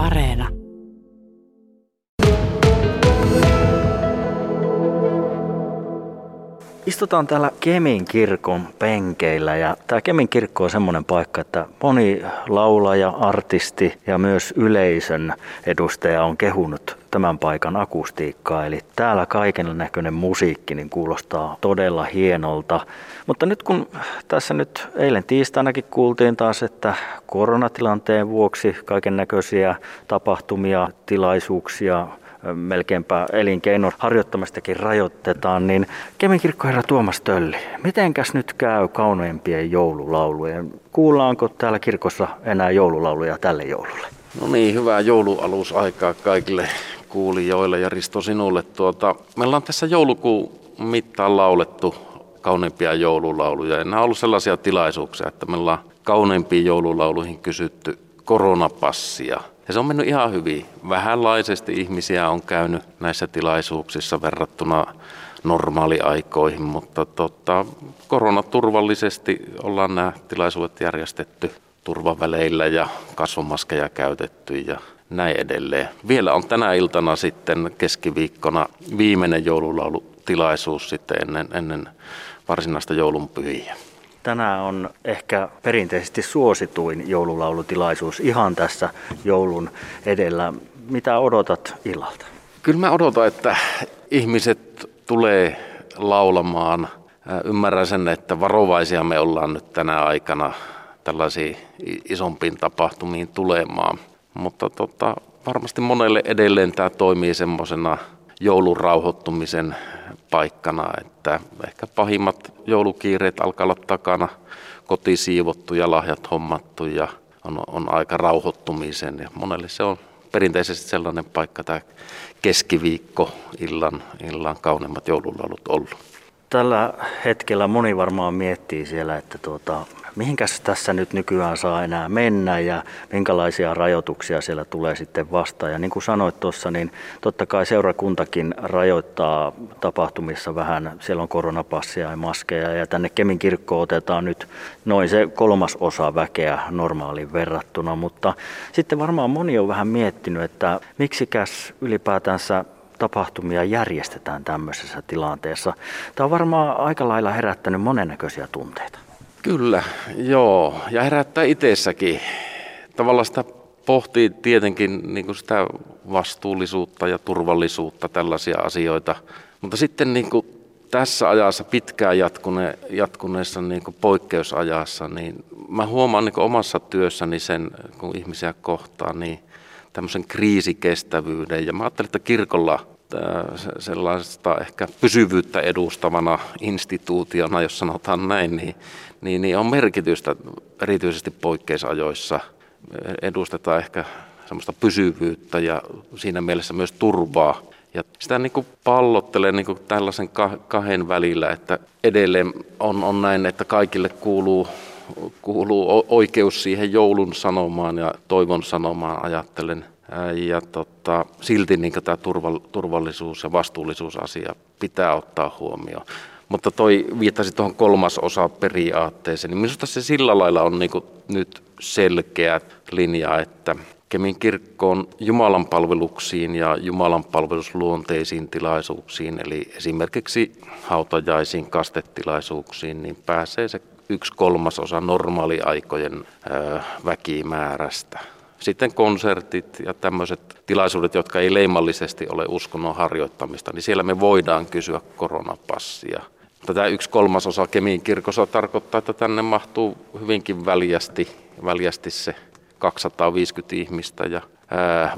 Areena. Istutaan täällä Kemin kirkon penkeillä ja tämä Kemin kirkko on semmoinen paikka, että moni laulaja, artisti ja myös yleisön edustaja on kehunut tämän paikan akustiikkaa. Eli täällä kaiken näköinen musiikki niin kuulostaa todella hienolta. Mutta nyt kun tässä nyt eilen tiistainakin kuultiin taas, että koronatilanteen vuoksi kaiken näköisiä tapahtumia, tilaisuuksia, melkeinpä elinkeinon harjoittamistakin rajoitetaan, niin Kemin kirkkoherra Tuomas Tölli, mitenkäs nyt käy kauneimpien joululaulujen? Kuullaanko täällä kirkossa enää joululauluja tälle joululle? No niin, hyvää joulualusaikaa kaikille kuulijoille ja Risto sinulle. Tuota, meillä on tässä joulukuun mittaan laulettu kauneimpia joululauluja. Ja nämä on ollut sellaisia tilaisuuksia, että meillä on kauneimpiin joululauluihin kysytty koronapassia – ja se on mennyt ihan hyvin. Vähänlaisesti ihmisiä on käynyt näissä tilaisuuksissa verrattuna normaaliaikoihin, mutta tota, koronaturvallisesti ollaan nämä tilaisuudet järjestetty turvaväleillä ja kasvomaskeja käytetty ja näin edelleen. Vielä on tänä iltana sitten keskiviikkona viimeinen joululaulutilaisuus sitten ennen, ennen varsinaista joulunpyhiä. Tänään on ehkä perinteisesti suosituin joululaulutilaisuus ihan tässä joulun edellä. Mitä odotat illalta? Kyllä mä odotan, että ihmiset tulee laulamaan. Ymmärrän sen, että varovaisia me ollaan nyt tänä aikana tällaisiin isompiin tapahtumiin tulemaan. Mutta tota, varmasti monelle edelleen tämä toimii semmoisena joulun rauhoittumisen paikkana, että ehkä pahimmat joulukiireet alkaa olla takana, koti siivottu ja lahjat hommattu ja on, on aika rauhoittumisen ja monelle se on perinteisesti sellainen paikka tämä keskiviikko illan, illan kauneimmat joululaulut ollut. Tällä hetkellä moni varmaan miettii siellä, että tuota, mihinkäs tässä nyt nykyään saa enää mennä ja minkälaisia rajoituksia siellä tulee sitten vastaan. Ja niin kuin sanoit tuossa, niin totta kai seurakuntakin rajoittaa tapahtumissa vähän. Siellä on koronapassia ja maskeja ja tänne Kemin kirkkoon otetaan nyt noin se kolmas osa väkeä normaaliin verrattuna. Mutta sitten varmaan moni on vähän miettinyt, että miksikäs ylipäätänsä tapahtumia järjestetään tämmöisessä tilanteessa. Tämä on varmaan aika lailla herättänyt monennäköisiä tunteita. Kyllä, joo. Ja herättää itsessäkin. Tavallaan sitä pohtii tietenkin niin kuin sitä vastuullisuutta ja turvallisuutta, tällaisia asioita. Mutta sitten niin kuin tässä ajassa, pitkään jatkune, jatkuneessa niin kuin poikkeusajassa, niin mä huomaan niin kuin omassa työssäni sen, kun ihmisiä kohtaa, niin tämmöisen kriisikestävyyden. Ja mä ajattelin, että kirkolla sellaista ehkä pysyvyyttä edustavana instituutiona, jos sanotaan näin, niin, niin, niin on merkitystä erityisesti poikkeusajoissa. Edustetaan ehkä semmoista pysyvyyttä ja siinä mielessä myös turvaa. Ja sitä niin kuin pallottelee niin kuin tällaisen kahden välillä, että edelleen on, on näin, että kaikille kuuluu, kuuluu oikeus siihen joulun sanomaan ja toivon sanomaan ajattelen – ja tota, silti niin tämä turvallisuus- ja vastuullisuusasia pitää ottaa huomioon. Mutta toi viittasi tuohon kolmasosa periaatteeseen, niin minusta se sillä lailla on niin nyt selkeä linja, että Kemin kirkkoon Jumalan palveluksiin ja Jumalan palvelusluonteisiin tilaisuuksiin, eli esimerkiksi hautajaisiin, kastetilaisuuksiin, niin pääsee se yksi kolmasosa normaaliaikojen väkimäärästä sitten konsertit ja tämmöiset tilaisuudet, jotka ei leimallisesti ole uskonnon harjoittamista, niin siellä me voidaan kysyä koronapassia. Tätä yksi kolmasosa Kemiin kirkossa tarkoittaa, että tänne mahtuu hyvinkin väljästi, väljästi se 250 ihmistä ja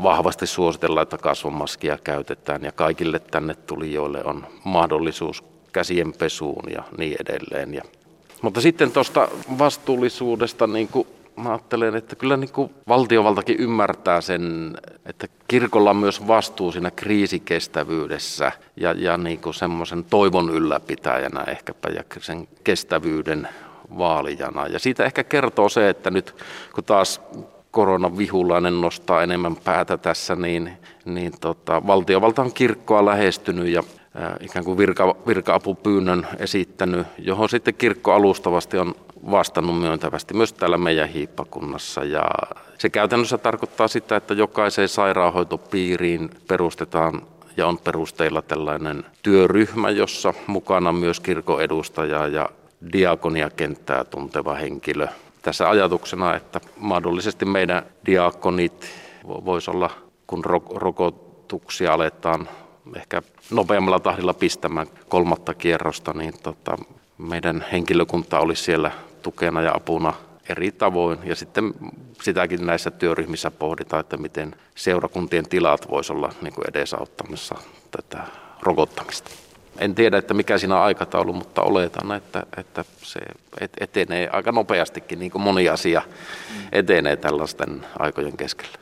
vahvasti suositellaan, että kasvomaskia käytetään ja kaikille tänne tulijoille on mahdollisuus käsienpesuun ja niin edelleen. Ja, mutta sitten tuosta vastuullisuudesta, niin kuin mä ajattelen, että kyllä niin kuin valtiovaltakin ymmärtää sen, että kirkolla on myös vastuu siinä kriisikestävyydessä ja, ja niin kuin semmoisen toivon ylläpitäjänä ehkäpä ja sen kestävyyden vaalijana. Ja siitä ehkä kertoo se, että nyt kun taas koronavihulainen nostaa enemmän päätä tässä, niin, niin tota, valtiovalta on kirkkoa lähestynyt ja ikään kuin virka, virka-apupyynnön esittänyt, johon sitten kirkko alustavasti on vastannut myöntävästi myös täällä meidän hiippakunnassa. Ja se käytännössä tarkoittaa sitä, että jokaiseen sairaanhoitopiiriin perustetaan ja on perusteilla tällainen työryhmä, jossa mukana myös kirkon edustaja ja diakoniakenttää tunteva henkilö. Tässä ajatuksena, että mahdollisesti meidän diakonit voisi olla, kun rokotuksia aletaan ehkä nopeammalla tahdilla pistämään kolmatta kierrosta, niin tota, meidän henkilökunta olisi siellä tukena ja apuna eri tavoin. Ja sitten sitäkin näissä työryhmissä pohditaan, että miten seurakuntien tilat voisi olla niin kuin edesauttamassa tätä rokottamista. En tiedä, että mikä siinä on aikataulu, mutta oletan, että, että se etenee aika nopeastikin, niin kuin moni asia etenee tällaisten aikojen keskellä.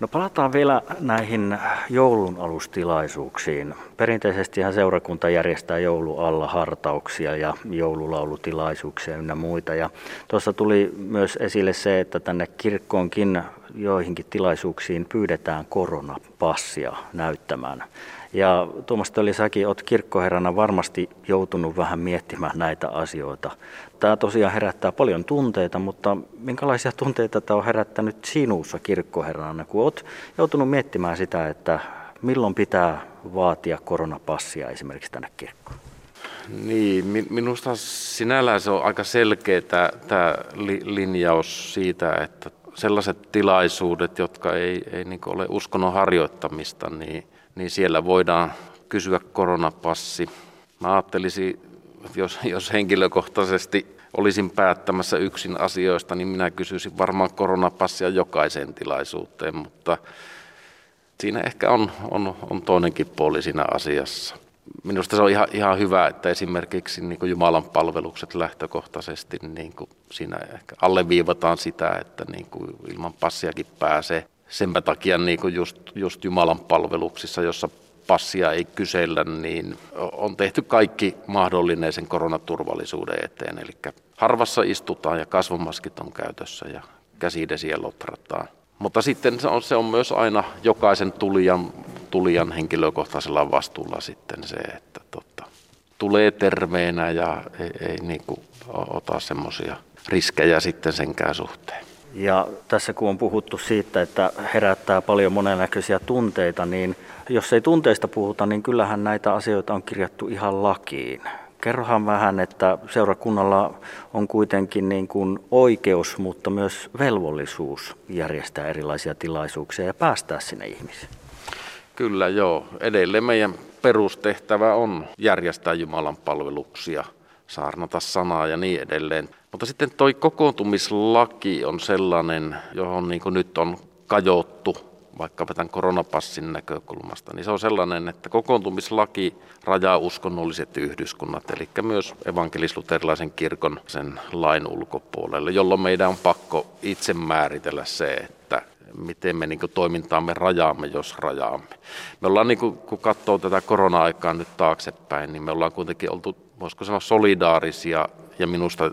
No palataan vielä näihin joulun alustilaisuuksiin. Perinteisesti seurakunta järjestää joulu alla hartauksia ja joululaulutilaisuuksia ynnä muita. Ja tuossa tuli myös esille se, että tänne kirkkoonkin joihinkin tilaisuuksiin pyydetään koronapassia näyttämään. Ja Tuomas Tölli, säkin olet kirkkoherrana varmasti joutunut vähän miettimään näitä asioita. Tämä tosiaan herättää paljon tunteita, mutta minkälaisia tunteita tämä on herättänyt sinussa kirkkoherrana, kun olet joutunut miettimään sitä, että milloin pitää vaatia koronapassia esimerkiksi tänne kirkkoon? Niin, minusta sinällään se on aika selkeä tämä, tämä linjaus siitä, että sellaiset tilaisuudet, jotka ei, ei niin ole uskonnon harjoittamista, niin niin siellä voidaan kysyä koronapassi. Mä ajattelisin, jos, jos henkilökohtaisesti olisin päättämässä yksin asioista, niin minä kysyisin varmaan koronapassia jokaiseen tilaisuuteen, mutta siinä ehkä on, on, on toinenkin puoli siinä asiassa. Minusta se on ihan, ihan hyvä, että esimerkiksi niin kuin Jumalan palvelukset lähtökohtaisesti niin kuin siinä ehkä alleviivataan sitä, että niin kuin ilman passiakin pääsee senpä takia niin kuin just, just Jumalan palveluksissa, jossa passia ei kysellä, niin on tehty kaikki mahdollinen sen koronaturvallisuuden eteen. Eli harvassa istutaan ja kasvomaskit on käytössä ja käsidesiä lotrataan. Mutta sitten se on, se on myös aina jokaisen tulijan, tulijan henkilökohtaisella vastuulla sitten se, että tota, tulee terveenä ja ei, ei niin kuin ota semmoisia riskejä sitten senkään suhteen. Ja tässä kun on puhuttu siitä, että herättää paljon monennäköisiä tunteita, niin jos ei tunteista puhuta, niin kyllähän näitä asioita on kirjattu ihan lakiin. Kerrohan vähän, että seurakunnalla on kuitenkin niin kuin oikeus, mutta myös velvollisuus järjestää erilaisia tilaisuuksia ja päästää sinne ihmisiin. Kyllä joo. Edelleen meidän perustehtävä on järjestää Jumalan palveluksia, saarnata sanaa ja niin edelleen. Mutta sitten toi kokoontumislaki on sellainen, johon niin nyt on kajottu vaikkapa tämän koronapassin näkökulmasta, niin se on sellainen, että kokoontumislaki rajaa uskonnolliset yhdyskunnat, eli myös evankelisluterilaisen kirkon sen lain ulkopuolelle, jolloin meidän on pakko itse määritellä se, että miten me niin toimintaamme rajaamme, jos rajaamme. Me ollaan, niin kuin, kun katsoo tätä korona-aikaa nyt taaksepäin, niin me ollaan kuitenkin oltu, voisiko sanoa, solidaarisia ja minusta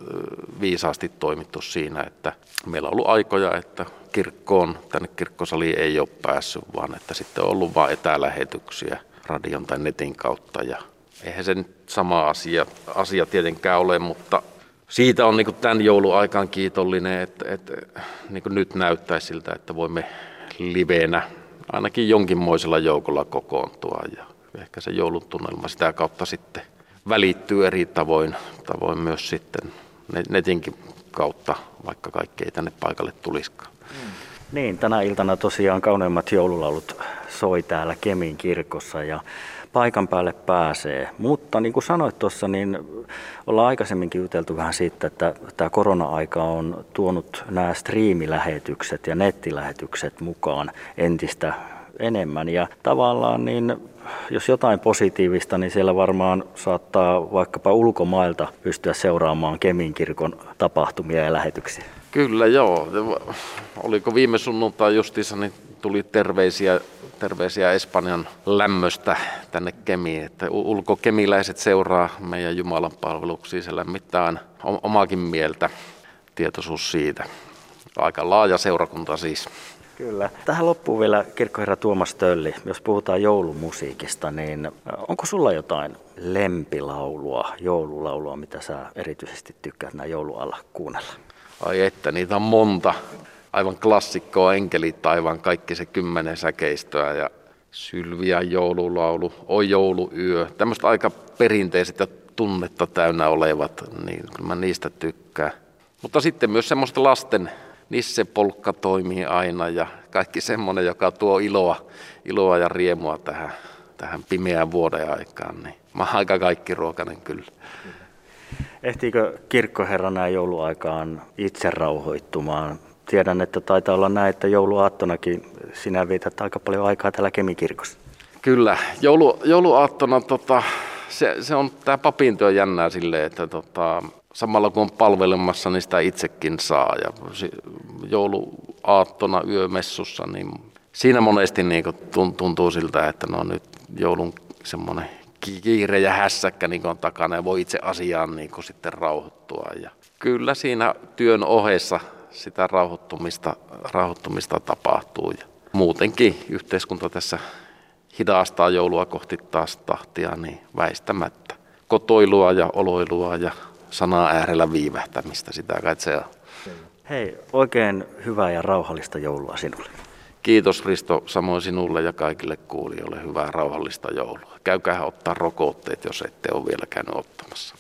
viisaasti toimittu siinä, että meillä on ollut aikoja, että kirkkoon, tänne kirkkosaliin ei ole päässyt, vaan että sitten on ollut vain etälähetyksiä radion tai netin kautta. Ja eihän se nyt sama asia, asia tietenkään ole, mutta siitä on niin tämän jouluaikaan kiitollinen, että, että niin nyt näyttäisi siltä, että voimme liveenä ainakin jonkinmoisella joukolla kokoontua ja ehkä se joulun tunnelma sitä kautta sitten välittyy eri tavoin, tavoin myös sitten netinkin kautta, vaikka kaikki ei tänne paikalle tulisikaan. Mm. Niin, tänä iltana tosiaan kauneimmat joululaulut soi täällä Kemin kirkossa ja paikan päälle pääsee. Mutta niin kuin sanoit tuossa, niin ollaan aikaisemminkin juteltu vähän siitä, että tämä korona-aika on tuonut nämä striimilähetykset ja nettilähetykset mukaan entistä enemmän. Ja tavallaan niin jos jotain positiivista, niin siellä varmaan saattaa vaikkapa ulkomailta pystyä seuraamaan Kemin kirkon tapahtumia ja lähetyksiä. Kyllä joo. Oliko viime sunnuntai justiinsa, niin tuli terveisiä, terveisiä Espanjan lämmöstä tänne Kemiin. Että ulkokemiläiset seuraa meidän Jumalan palveluksia. Se lämmittää omakin mieltä tietoisuus siitä. Aika laaja seurakunta siis. Kyllä. Tähän loppuu vielä kirkkoherra Tuomas Tölli. Jos puhutaan joulumusiikista, niin onko sulla jotain lempilaulua, joululaulua, mitä sä erityisesti tykkäät näin joulualla kuunnella? Ai että, niitä on monta. Aivan klassikkoa, enkeli taivaan, kaikki se kymmenen säkeistöä ja Sylviä joululaulu, O jouluyö. Tämmöistä aika perinteiset ja tunnetta täynnä olevat, niin kyllä mä niistä tykkään. Mutta sitten myös semmoista lasten nissepolkka toimii aina ja kaikki semmoinen, joka tuo iloa, iloa ja riemua tähän, tähän pimeään vuoden aikaan. Niin mä oon aika kaikki ruokainen kyllä. Ehtiikö kirkkoherra näin jouluaikaan itse rauhoittumaan? Tiedän, että taitaa olla näin, että jouluaattonakin sinä vietät aika paljon aikaa täällä Kemikirkossa. Kyllä, Joulu, jouluaattona tota, se, se, on tämä papin työ jännää silleen, että tota, samalla kun on palvelemassa, niin sitä itsekin saa. Ja jouluaattona yömessussa, niin siinä monesti niin tuntuu siltä, että no nyt joulun semmoinen kiire ja hässäkkä niin on takana ja voi itse asiaan niin sitten rauhoittua. Ja kyllä siinä työn ohessa sitä rauhoittumista, rauhoittumista tapahtuu. Ja muutenkin yhteiskunta tässä hidastaa joulua kohti taas tahtia, niin väistämättä kotoilua ja oloilua ja sanaa äärellä viivähtämistä, sitä kai se on. Hei, oikein hyvää ja rauhallista joulua sinulle. Kiitos Risto, samoin sinulle ja kaikille kuulijoille hyvää rauhallista joulua. Käykää ottaa rokotteet, jos ette ole vielä käynyt ottamassa.